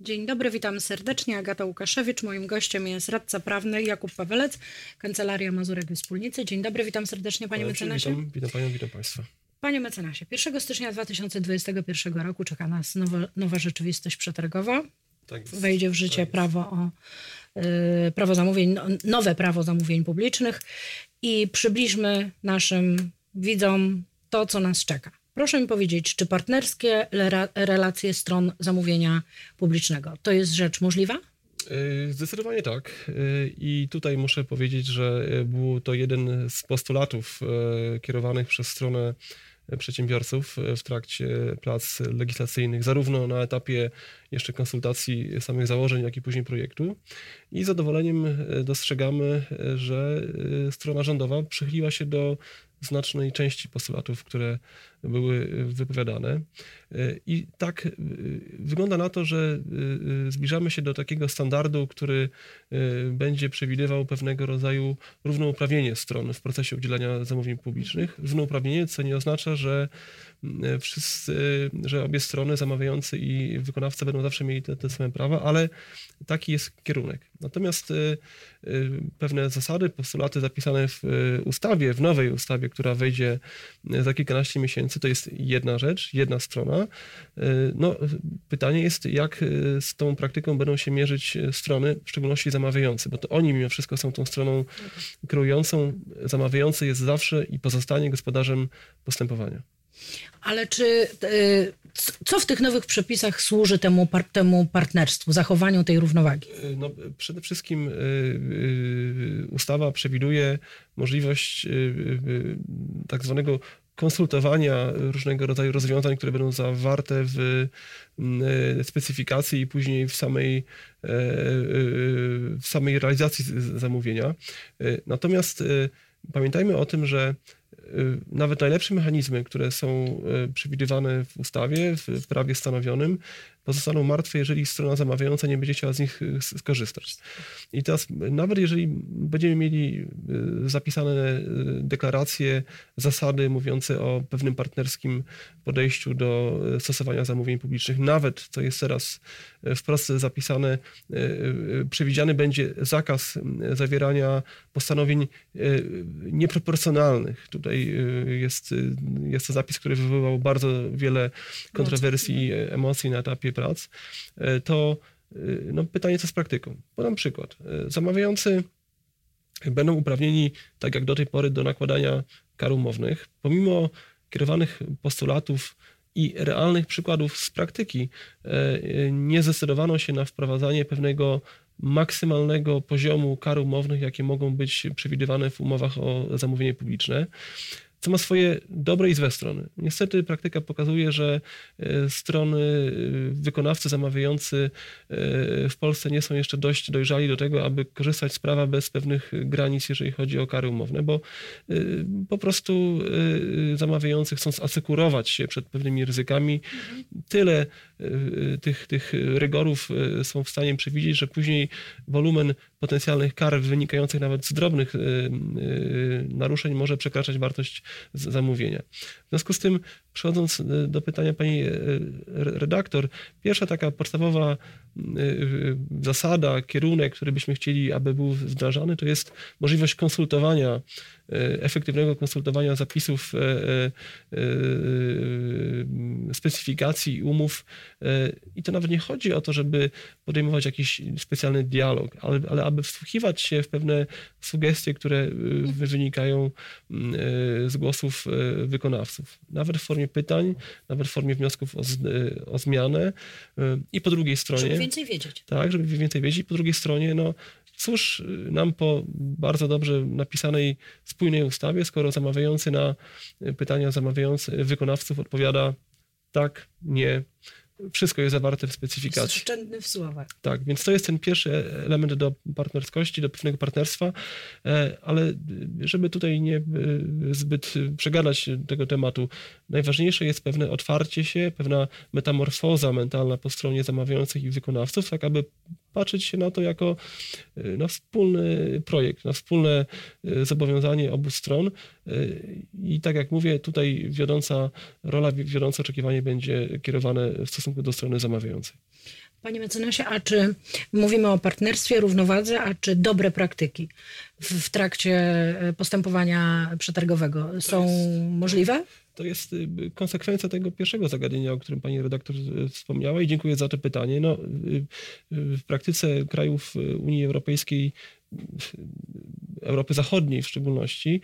Dzień dobry, witam serdecznie. Agata Łukaszewicz. Moim gościem jest radca prawny Jakub Pawelec, Kancelaria Mazurek i Wspólnicy. Dzień dobry, witam serdecznie panie mecenasie. Witam, witam panią, witam państwa. Panie mecenasie, 1 stycznia 2021 roku czeka nas nowa, nowa rzeczywistość przetargowa. Tak Wejdzie w życie tak prawo o y, prawo zamówień, no, nowe prawo zamówień publicznych i przybliżmy naszym widzom to, co nas czeka. Proszę mi powiedzieć, czy partnerskie relacje stron zamówienia publicznego to jest rzecz możliwa? E, zdecydowanie tak. E, I tutaj muszę powiedzieć, że e, był to jeden z postulatów kierowanych przez stronę przedsiębiorców w trakcie prac legislacyjnych, zarówno na etapie jeszcze konsultacji samych założeń, jak i później projektu. I z zadowoleniem dostrzegamy, że strona rządowa przychyliła się do znacznej części postulatów, które były wypowiadane. I tak y, wygląda na to, że zbliżamy się do takiego standardu, który będzie przewidywał pewnego rodzaju równouprawnienie stron w procesie udzielania zamówień publicznych. Równouprawnienie, co nie oznacza, że wszyscy, że obie strony, zamawiający i wykonawca będą zawsze mieli te, te same prawa, ale taki jest kierunek. Natomiast pewne zasady, postulaty zapisane w ustawie, w nowej ustawie, która wejdzie za kilkanaście miesięcy, to jest jedna rzecz, jedna strona. No, pytanie jest, jak z tą praktyką będą się mierzyć strony, w szczególności zamawiający, bo to oni mimo wszystko są tą stroną kreującą. Zamawiający jest zawsze i pozostanie gospodarzem postępowania. Ale czy y, co w tych nowych przepisach służy temu, temu partnerstwu, zachowaniu tej równowagi? Y, no, przede wszystkim y, ustawa przewiduje możliwość tak zwanego konsultowania różnego rodzaju rozwiązań, które będą zawarte w specyfikacji i później w samej, w samej realizacji zamówienia. Natomiast pamiętajmy o tym, że nawet najlepsze mechanizmy, które są przewidywane w ustawie, w prawie stanowionym, pozostaną martwe, jeżeli strona zamawiająca nie będzie chciała z nich y, skorzystać. I teraz, nawet jeżeli będziemy mieli zapisane deklaracje, zasady mówiące o pewnym partnerskim podejściu do stosowania zamówień publicznych, nawet, co jest teraz wprost zapisane, przewidziany będzie zakaz zawierania postanowień nieproporcjonalnych. Tutaj Y, jest, y, jest to zapis, który wywołał bardzo wiele kontrowersji i emocji na etapie prac, y, to no, pytanie, co z praktyką. Podam przykład. Zamawiający będą uprawnieni, tak jak do tej pory, do nakładania kar umownych, pomimo kierowanych postulatów i realnych przykładów z praktyki nie zdecydowano się na wprowadzanie pewnego maksymalnego poziomu kar umownych, jakie mogą być przewidywane w umowach o zamówienie publiczne co ma swoje dobre i złe strony. Niestety praktyka pokazuje, że e, strony e, wykonawcy zamawiający e, w Polsce nie są jeszcze dość dojrzali do tego, aby korzystać z prawa bez pewnych granic, jeżeli chodzi o kary umowne, bo po prostu zamawiający chcą asekurować się przed pewnymi ryzykami. Tyle tych, tych rygorów są w stanie przewidzieć, że później wolumen potencjalnych kar wynikających nawet z drobnych naruszeń może przekraczać wartość zamówienia. W związku z tym, przechodząc e, do pytania pani e, redaktor, pierwsza taka podstawowa e, zasada, kierunek, który byśmy chcieli, aby był wdrażany, to jest możliwość konsultowania, efektywnego konsultowania zapisów specyfikacji umów. I to nawet nie chodzi o to, żeby podejmować jakiś specjalny dialog, ale, ale aby wsłuchiwać się w pewne sugestie, które wynikają z głosów wykonawców. Nawet w formie pytań, nawet w formie wniosków o, z, o zmianę. I po drugiej stronie. Żeby więcej wiedzieć. Tak, żeby więcej wiedzieć. I po drugiej stronie, no cóż nam po bardzo dobrze napisanej, spójnej ustawie, skoro zamawiający na pytania zamawiający wykonawców odpowiada tak, nie, wszystko jest zawarte w specyfikacji. Oszczędny w słowach. Tak, więc to jest ten pierwszy element do partnerskości, do pewnego partnerstwa, e, ale żeby tutaj nie e, zbyt przegadać tego tematu, najważniejsze jest pewne otwarcie się, pewna metamorfoza mentalna po stronie zamawiających i wykonawców, tak aby patrzeć się na to jako e, na wspólny projekt, na wspólne zobowiązanie obu stron i tak jak mówię, tutaj wiodąca rola, wiodące oczekiwanie będzie kierowane w stosunku do strony zamawiającej. Panie mecenasie, a czy mówimy o partnerstwie, równowadze, a czy dobre praktyki w, trakcie e, postępowania przetargowego są jest, możliwe? To jest y, konsekwencja tego pierwszego zagadnienia, o którym pani redaktor y, wspomniała i dziękuję za to pytanie. No, y, w praktyce krajów Unii Europejskiej Europy Zachodniej w szczególności,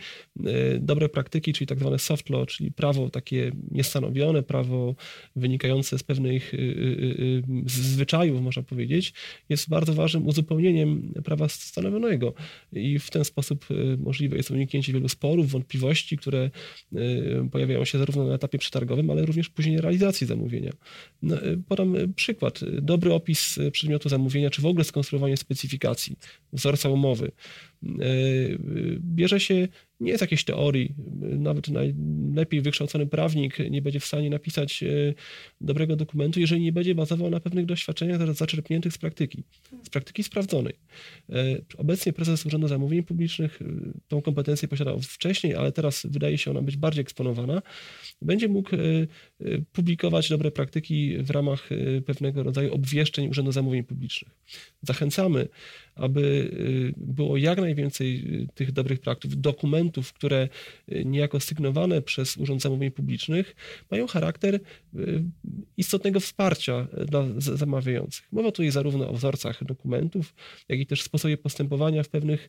e, dobre praktyki, czyli tak zwane soft law, czyli prawo takie niestanowione, prawo wynikające z pewnych e, e, zwyczajów, można powiedzieć, jest bardzo ważnym uzupełnieniem prawa stanowionego i w ten sposób możliwe jest uniknięcie wielu sporów, wątpliwości, które pojawiają się zarówno na etapie przetargowym, ale również później realizacji zamówienia. No, podam przykład. Dobry opis przedmiotu zamówienia, czy w ogóle skonstruowanie specyfikacji, wzorca umowy, bierze się nie z jakiejś teorii. Nawet najlepiej wykształcony prawnik nie będzie w stanie napisać e, dobrego dokumentu, jeżeli nie będzie bazował na pewnych doświadczeniach zaczerpniętych z praktyki, z praktyki sprawdzonej. E, obecnie prezes Urzędu Zamówień Publicznych e, tą kompetencję posiadał wcześniej, ale teraz wydaje się ona być bardziej eksponowana. Będzie mógł publikować dobre praktyki w ramach pewnego rodzaju obwieszczeń Urzędu Zamówień Publicznych. Zachęcamy, aby było jak najwięcej tych dobrych praktyk, dokumentów, które y, niejako sygnowane przez Urząd Zamówień Publicznych mają charakter y, istotnego wsparcia dla zamawiających. Mowa tutaj zarówno o wzorcach dokumentów, jak i też sposobie postępowania w pewnych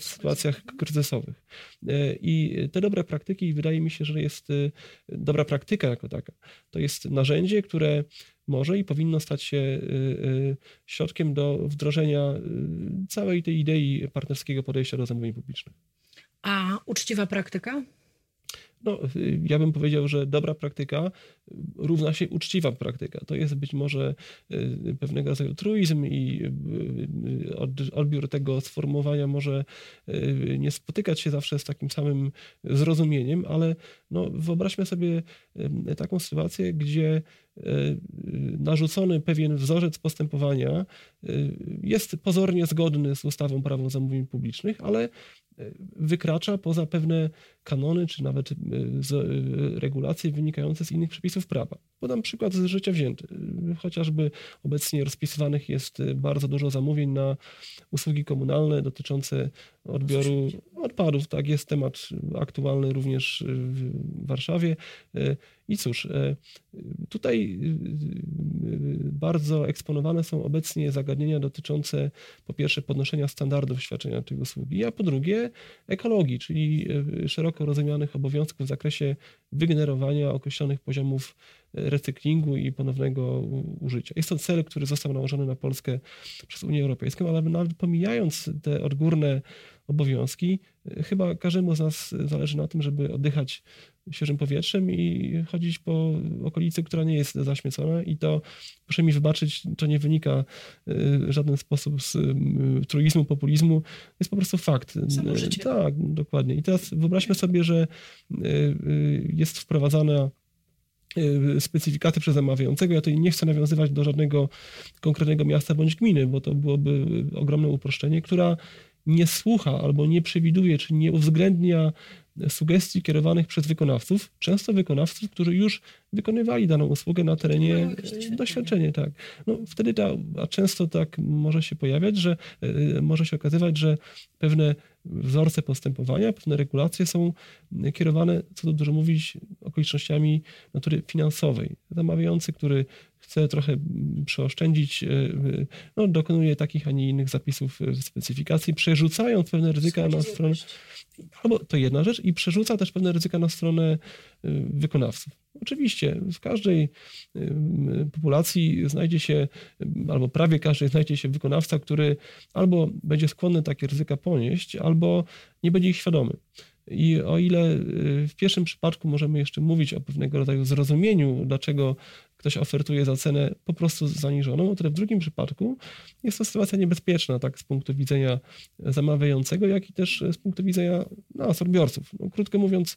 sytuacjach kryzysowych. Y, I te dobre praktyki, wydaje mi się, że jest dobra praktyka jako taka. To jest narzędzie, które może i powinno stać się środkiem do wdrożenia całej tej idei partnerskiego podejścia do zamówień publicznych. A uczciwa praktyka? No, ja bym powiedział, że dobra praktyka równa się uczciwa praktyka. To jest być może y, pewnego rodzaju truizm i y, odbiór tego sformułowania może y, nie spotykać się zawsze z takim samym zrozumieniem, ale no, wyobraźmy sobie taką sytuację, gdzie narzucony pewien wzorzec postępowania jest pozornie zgodny z ustawą prawo zamówień publicznych, ale wykracza poza pewne kanony, czy nawet regulacje wynikające z innych przepisów prawa. Podam przykład z życia wzięty. Chociażby obecnie rozpisywanych jest bardzo dużo zamówień na usługi komunalne dotyczące odbioru odpadów. Tak, jest temat aktualny również w Warszawie. I cóż, tutaj bardzo eksponowane są obecnie zagadnienia dotyczące po pierwsze podnoszenia standardów świadczenia tej usługi, a po drugie ekologii, czyli szeroko rozumianych obowiązków w zakresie wygenerowania określonych poziomów recyklingu i ponownego użycia. Jest to cel, który został nałożony na Polskę przez Unię Europejską, ale nawet pomijając te odgórne obowiązki, chyba każdemu z nas zależy na tym, żeby oddychać świeżym powietrzem i chodzić po okolicy, która nie jest zaśmiecona i to, proszę mi wybaczyć, to nie wynika w żaden sposób z truizmu, populizmu, jest po prostu fakt. Tak, dokładnie. I teraz wyobraźmy sobie, że jest wprowadzana specyfikaty przez zamawiającego. Ja tutaj nie chcę nawiązywać do żadnego konkretnego miasta bądź gminy, bo to byłoby ogromne uproszczenie, która nie słucha albo nie przewiduje, czy nie uwzględnia sugestii kierowanych przez wykonawców, często wykonawców, którzy już wykonywali daną usługę na terenie doświadczenie. tak. No, wtedy ta, a często tak może się pojawiać, że y, może się okazywać, że pewne wzorce postępowania, pewne regulacje są kierowane, co tu dużo mówić, okolicznościami natury finansowej. Zamawiający, który chce trochę przeoszczędzić, e, no, dokonuje takich, a nie innych zapisów w specyfikacji, przerzucając pewne ryzyka na stronę, albo to jedna rzecz, i przerzuca też pewne ryzyka na stronę e, wykonawców. Oczywiście w każdej e, populacji znajdzie się, albo prawie każdej znajdzie się wykonawca, który albo będzie skłonny takie ryzyka ponieść, albo nie będzie ich świadomy. I o ile w pierwszym przypadku możemy jeszcze mówić o pewnego rodzaju zrozumieniu, dlaczego ktoś ofertuje za cenę po prostu zaniżoną, o tyle w drugim przypadku jest to sytuacja niebezpieczna, tak z punktu widzenia zamawiającego, jak i też z punktu widzenia nas, odbiorców. No, krótko mówiąc,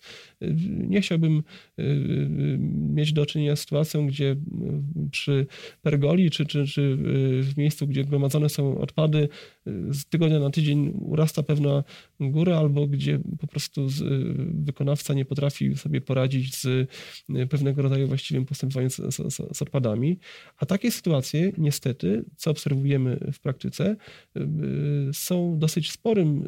nie chciałbym y, y, mieć do czynienia z sytuacją, gdzie przy pergoli czy, czy, czy y, w miejscu, gdzie gromadzone są odpady, z tygodnia na tydzień urasta pewna góra, albo gdzie po prostu wykonawca nie potrafi sobie poradzić z pewnego rodzaju właściwym postępowaniem z z, odpadami. A takie sytuacje, niestety, co obserwujemy w praktyce, są dosyć sporym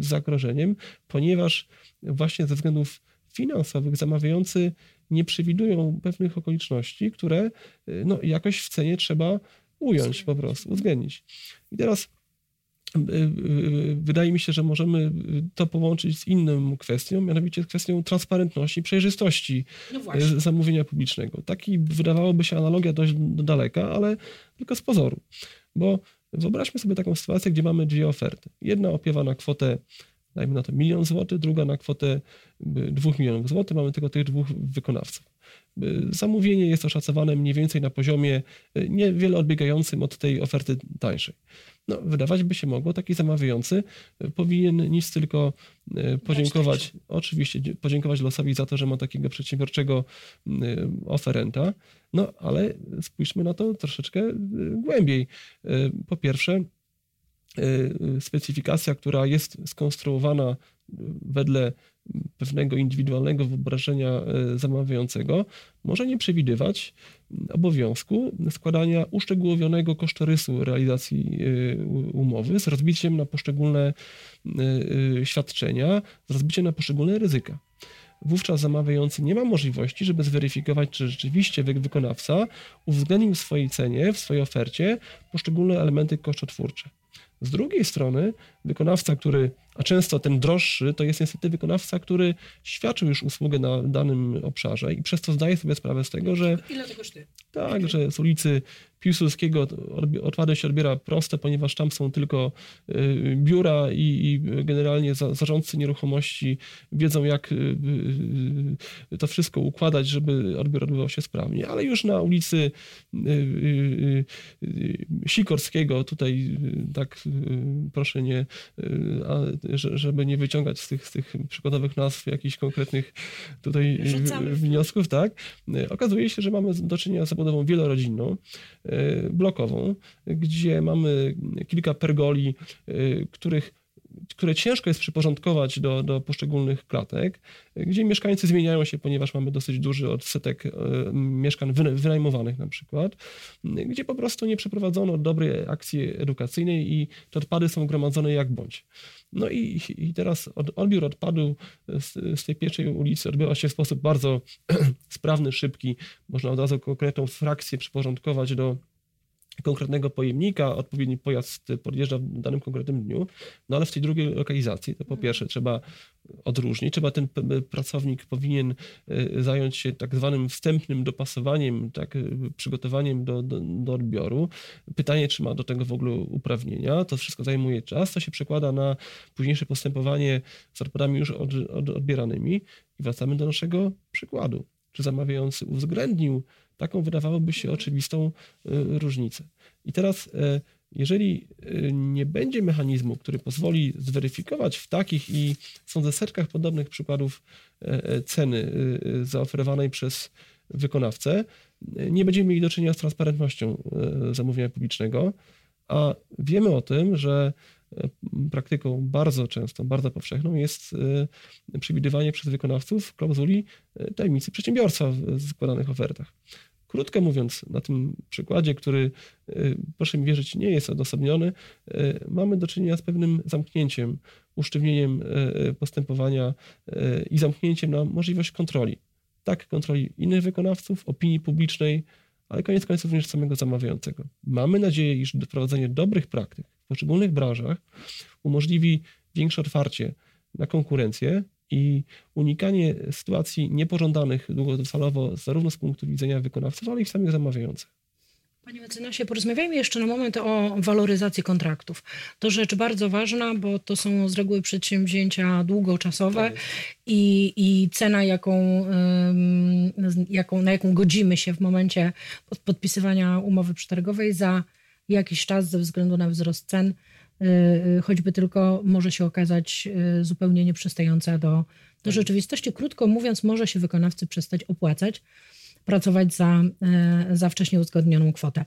zagrożeniem, ponieważ właśnie ze względów finansowych zamawiający nie przewidują pewnych okoliczności, które no, jakoś w cenie trzeba ująć po prostu, uwzględnić. I teraz y, y, y, wydaje mi się, że możemy to połączyć z inną kwestią, mianowicie z kwestią transparentności, przejrzystości no zamówienia publicznego. Taki wydawałoby się analogia dość daleka, ale tylko z pozoru. Bo wyobraźmy sobie taką sytuację, gdzie mamy dwie oferty. Jedna opiewa na kwotę dajmy na to milion złotych, druga na kwotę dwóch milionów złotych. Mamy tylko tych dwóch wykonawców. Zamówienie jest oszacowane mniej więcej na poziomie e, niewiele odbiegającym od tej oferty tańszej. No, wydawać by się mogło, taki zamawiający e, powinien nic tylko podziękować, oczywiście podziękować losowi za to, że ma takiego przedsiębiorczego oferenta, no ale spójrzmy na to troszeczkę głębiej. Po pierwsze, specyfikacja, która jest skonstruowana wedle pewnego indywidualnego wyobrażenia e, zamawiającego może nie przewidywać obowiązku składania uszczegółowionego kosztorysu realizacji e, umowy z rozbiciem na poszczególne e, świadczenia, z rozbiciem na poszczególne ryzyka. Wówczas zamawiający nie ma możliwości, żeby zweryfikować, czy rzeczywiście wykonawca uwzględnił w swojej cenie, w swojej ofercie poszczególne elementy kosztotwórcze. Z drugiej strony wykonawca, który, a często ten droższy, to jest niestety wykonawca, który świadczył już usługę na danym obszarze i przez to zdaje sobie sprawę z tego, że... Ile to kosztuje? Tak, że z ulicy Piłsudskiego odpady się odbiera proste, ponieważ tam są tylko y, biura i, i generalnie zarządcy nieruchomości wiedzą, jak y, y, to wszystko układać, żeby odbiór odbywał się sprawnie. Ale już na ulicy Sikorskiego, tutaj tak proszę nie, żeby nie wyciągać z tych, z tych przykładowych nazw jakichś konkretnych tutaj Rzucamy. wniosków, tak, okazuje się, że mamy do czynienia z zabudową wielorodzinną, blokową, gdzie mamy kilka pergoli, y, których które ciężko jest przyporządkować do, do poszczególnych klatek, gdzie mieszkańcy zmieniają się, ponieważ mamy dosyć duży odsetek y, mieszkań wynajmowanych na przykład, gdzie po prostu nie przeprowadzono dobrej akcji edukacyjnej i te odpady są gromadzone jak bądź. No i, i teraz odbiór odpadu z, z tej pierwszej ulicy odbywa się w sposób bardzo sprawny, szybki. Można od razu konkretną frakcję przyporządkować do konkretnego pojemnika, odpowiedni pojazd podjeżdża w danym konkretnym dniu, no ale w tej drugiej lokalizacji to po mhm. pierwsze trzeba odróżnić, trzeba ten pracownik powinien e, zająć się tak zwanym wstępnym dopasowaniem, tak, e, przygotowaniem do, do, do odbioru. Pytanie, czy ma do tego w ogóle uprawnienia, to wszystko zajmuje czas, to się przekłada na późniejsze postępowanie z odpadami już od, od, odbieranymi i wracamy do naszego przykładu. Czy zamawiający uwzględnił taką wydawałoby się oczywistą y, różnicę. I teraz, y, jeżeli y, nie będzie mechanizmu, który pozwoli zweryfikować w takich i sądzę setkach podobnych przykładów ceny zaoferowanej przez wykonawcę, nie będziemy mieli do czynienia z transparentnością zamówienia publicznego, a wiemy o tym, że praktyką bardzo częstą, bardzo powszechną jest przewidywanie przez wykonawców klauzuli tajemnicy przedsiębiorstwa w składanych ofertach. Krótko mówiąc, na tym przykładzie, który y, proszę mi wierzyć, nie jest odosobniony, y, mamy do czynienia z pewnym zamknięciem, usztywnieniem y, postępowania i zamknięciem na możliwość kontroli. Tak, kontroli innych wykonawców, opinii publicznej, ale koniec końców również samego zamawiającego. Mamy nadzieję, iż wprowadzenie dobrych praktyk poszczególnych branżach umożliwi większe otwarcie na konkurencję, i unikanie sytuacji niepożądanych długotrwalowo, zarówno z punktu widzenia wykonawców, ale i samych zamawiających. Panie mecenasie, porozmawiajmy jeszcze na moment o waloryzacji kontraktów. To rzecz bardzo ważna, bo to są z reguły przedsięwzięcia długoczasowe tak i, i cena, jaką, jaką, na jaką godzimy się w momencie podpisywania umowy przetargowej za jakiś czas ze względu na wzrost cen Y, y, choćby tylko może się okazać y, zupełnie nieprzystająca do, do tak. rzeczywistości. Krótko mówiąc, może się wykonawcy przestać opłacać, pracować za, za wcześniej uzgodnioną kwotę.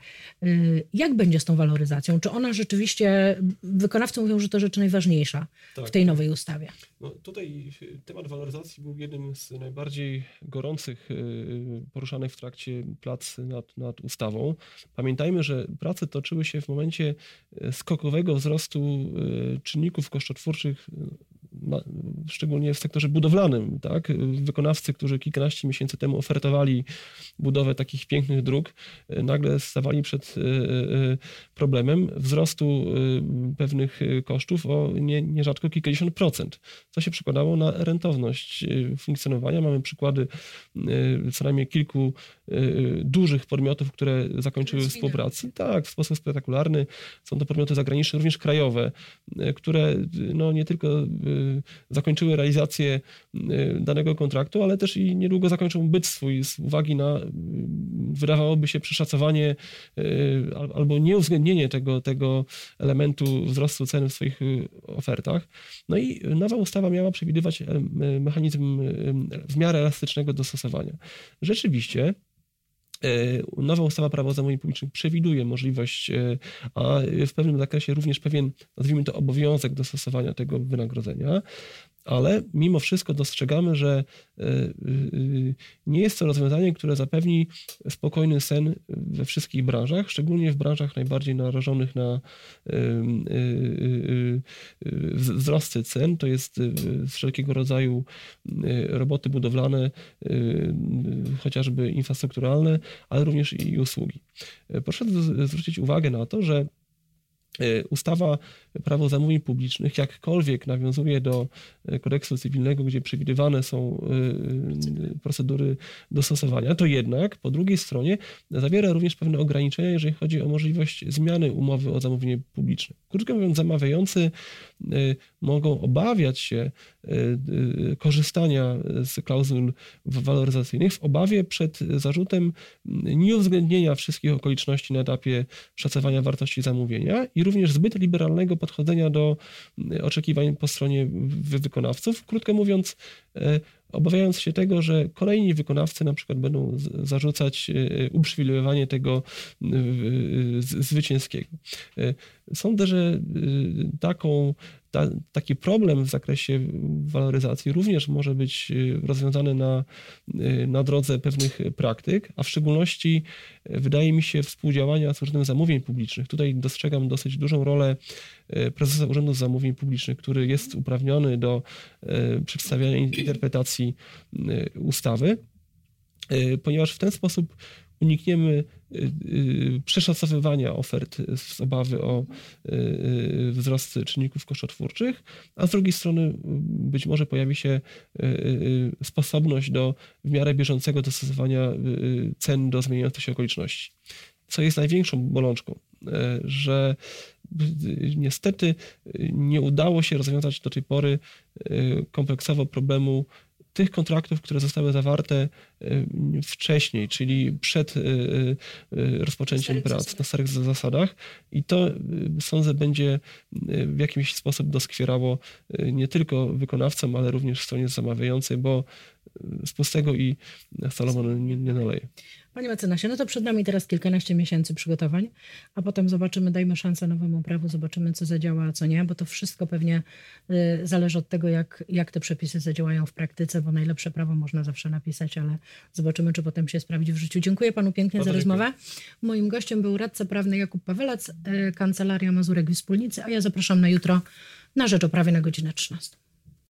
Jak będzie z tą waloryzacją? Czy ona rzeczywiście, wykonawcy mówią, że to rzecz najważniejsza tak. w tej nowej ustawie? No tutaj temat waloryzacji był jednym z najbardziej gorących poruszanych w trakcie prac nad, nad ustawą. Pamiętajmy, że prace toczyły się w momencie skokowego wzrostu czynników kosztotwórczych na, szczególnie w sektorze budowlanym, tak? Wykonawcy, którzy kilkanaście miesięcy temu ofertowali budowę takich pięknych dróg, nagle stawali przed e, e, problemem wzrostu pewnych kosztów o nie, nierzadko kilkadziesiąt procent, co się przekładało na rentowność funkcjonowania. Mamy przykłady co najmniej kilku dużych podmiotów, które zakończyły współpracę. Tak, w sposób spektakularny. Są to podmioty zagraniczne, również krajowe, które no, nie tylko zakończyły realizację y, danego kontraktu, ale też i niedługo zakończą byt swój z uwagi na, y, wydawałoby się, przeszacowanie y, albo nieuwzględnienie tego, tego elementu wzrostu cen w swoich ofertach. No i nowa ustawa miała przewidywać mechanizm w miarę elastycznego dostosowania. Rzeczywiście, nowa ustawa prawa zamówień publicznych przewiduje możliwość, e, a w pewnym zakresie również pewien, nazwijmy to, obowiązek dostosowania tego wynagrodzenia ale mimo wszystko dostrzegamy, że e, e, nie jest to rozwiązanie, które zapewni spokojny sen we wszystkich branżach, szczególnie w branżach najbardziej narażonych na e, wzrosty cen. To jest wszelkiego rodzaju roboty budowlane, chociażby infrastrukturalne, ale również i usługi. Proszę zwrócić uwagę na to, że E, ustawa Prawo Zamówień Publicznych jakkolwiek nawiązuje do e, kodeksu cywilnego, gdzie przewidywane są e, procedury dostosowania, to jednak po drugiej stronie zawiera również pewne ograniczenia, jeżeli chodzi o możliwość zmiany umowy o zamówienie publiczne. Krótko mówiąc, zamawiający mogą obawiać się korzystania z klauzul waloryzacyjnych w obawie przed zarzutem nieuwzględnienia wszystkich okoliczności na etapie szacowania wartości zamówienia i również zbyt liberalnego podchodzenia do mm, oczekiwań po stronie wykonawców. Krótko mówiąc, e, obawiając się tego, że kolejni wykonawcy na przykład będą zarzucać e, uprzywilejowanie tego zwycięskiego. E, sądzę, że taką ta, taki problem w zakresie waloryzacji również może być y, rozwiązany na, y, na drodze pewnych praktyk, a w szczególności y, wydaje mi się współdziałania z Urzędem Zamówień Publicznych. Tutaj dostrzegam dosyć dużą rolę prezesa Urzędu Zamówień Publicznych, który jest uprawniony do przedstawiania interpretacji ustawy, ponieważ w ten sposób unikniemy y, y, przeszacowywania ofert z obawy o y, wzrost czynników kosztotwórczych, a z drugiej strony być może pojawi się sposobność do w miarę bieżącego dostosowania cen do zmieniających się okoliczności. Co jest największą bolączką, że niestety nie udało się rozwiązać do tej pory kompleksowo problemu tych kontraktów, które zostały zawarte wcześniej, czyli przed y, y, rozpoczęciem prac na starych zasadach i to sądzę będzie w jakiś sposób doskwierało nie tylko wykonawcom, ale również stronie zamawiającej, bo z pustego i Salomon nie, nie naleje. Panie mecenasie, no to przed nami teraz kilkanaście miesięcy przygotowań, a potem zobaczymy, dajmy szansę nowemu prawu, zobaczymy, co zadziała, a co nie, bo to wszystko pewnie y, zależy od tego, jak, jak te przepisy zadziałają w praktyce, bo najlepsze prawo można zawsze napisać, ale zobaczymy, czy potem się sprawdzi w życiu. Dziękuję panu pięknie Bardzo za rozmowę. Dziękuję. Moim gościem był radca prawny Jakub Pawelac, y, Kancelaria Mazurek i Wspólnicy, a ja zapraszam na jutro na Rzecz o Prawie na godzinę 13.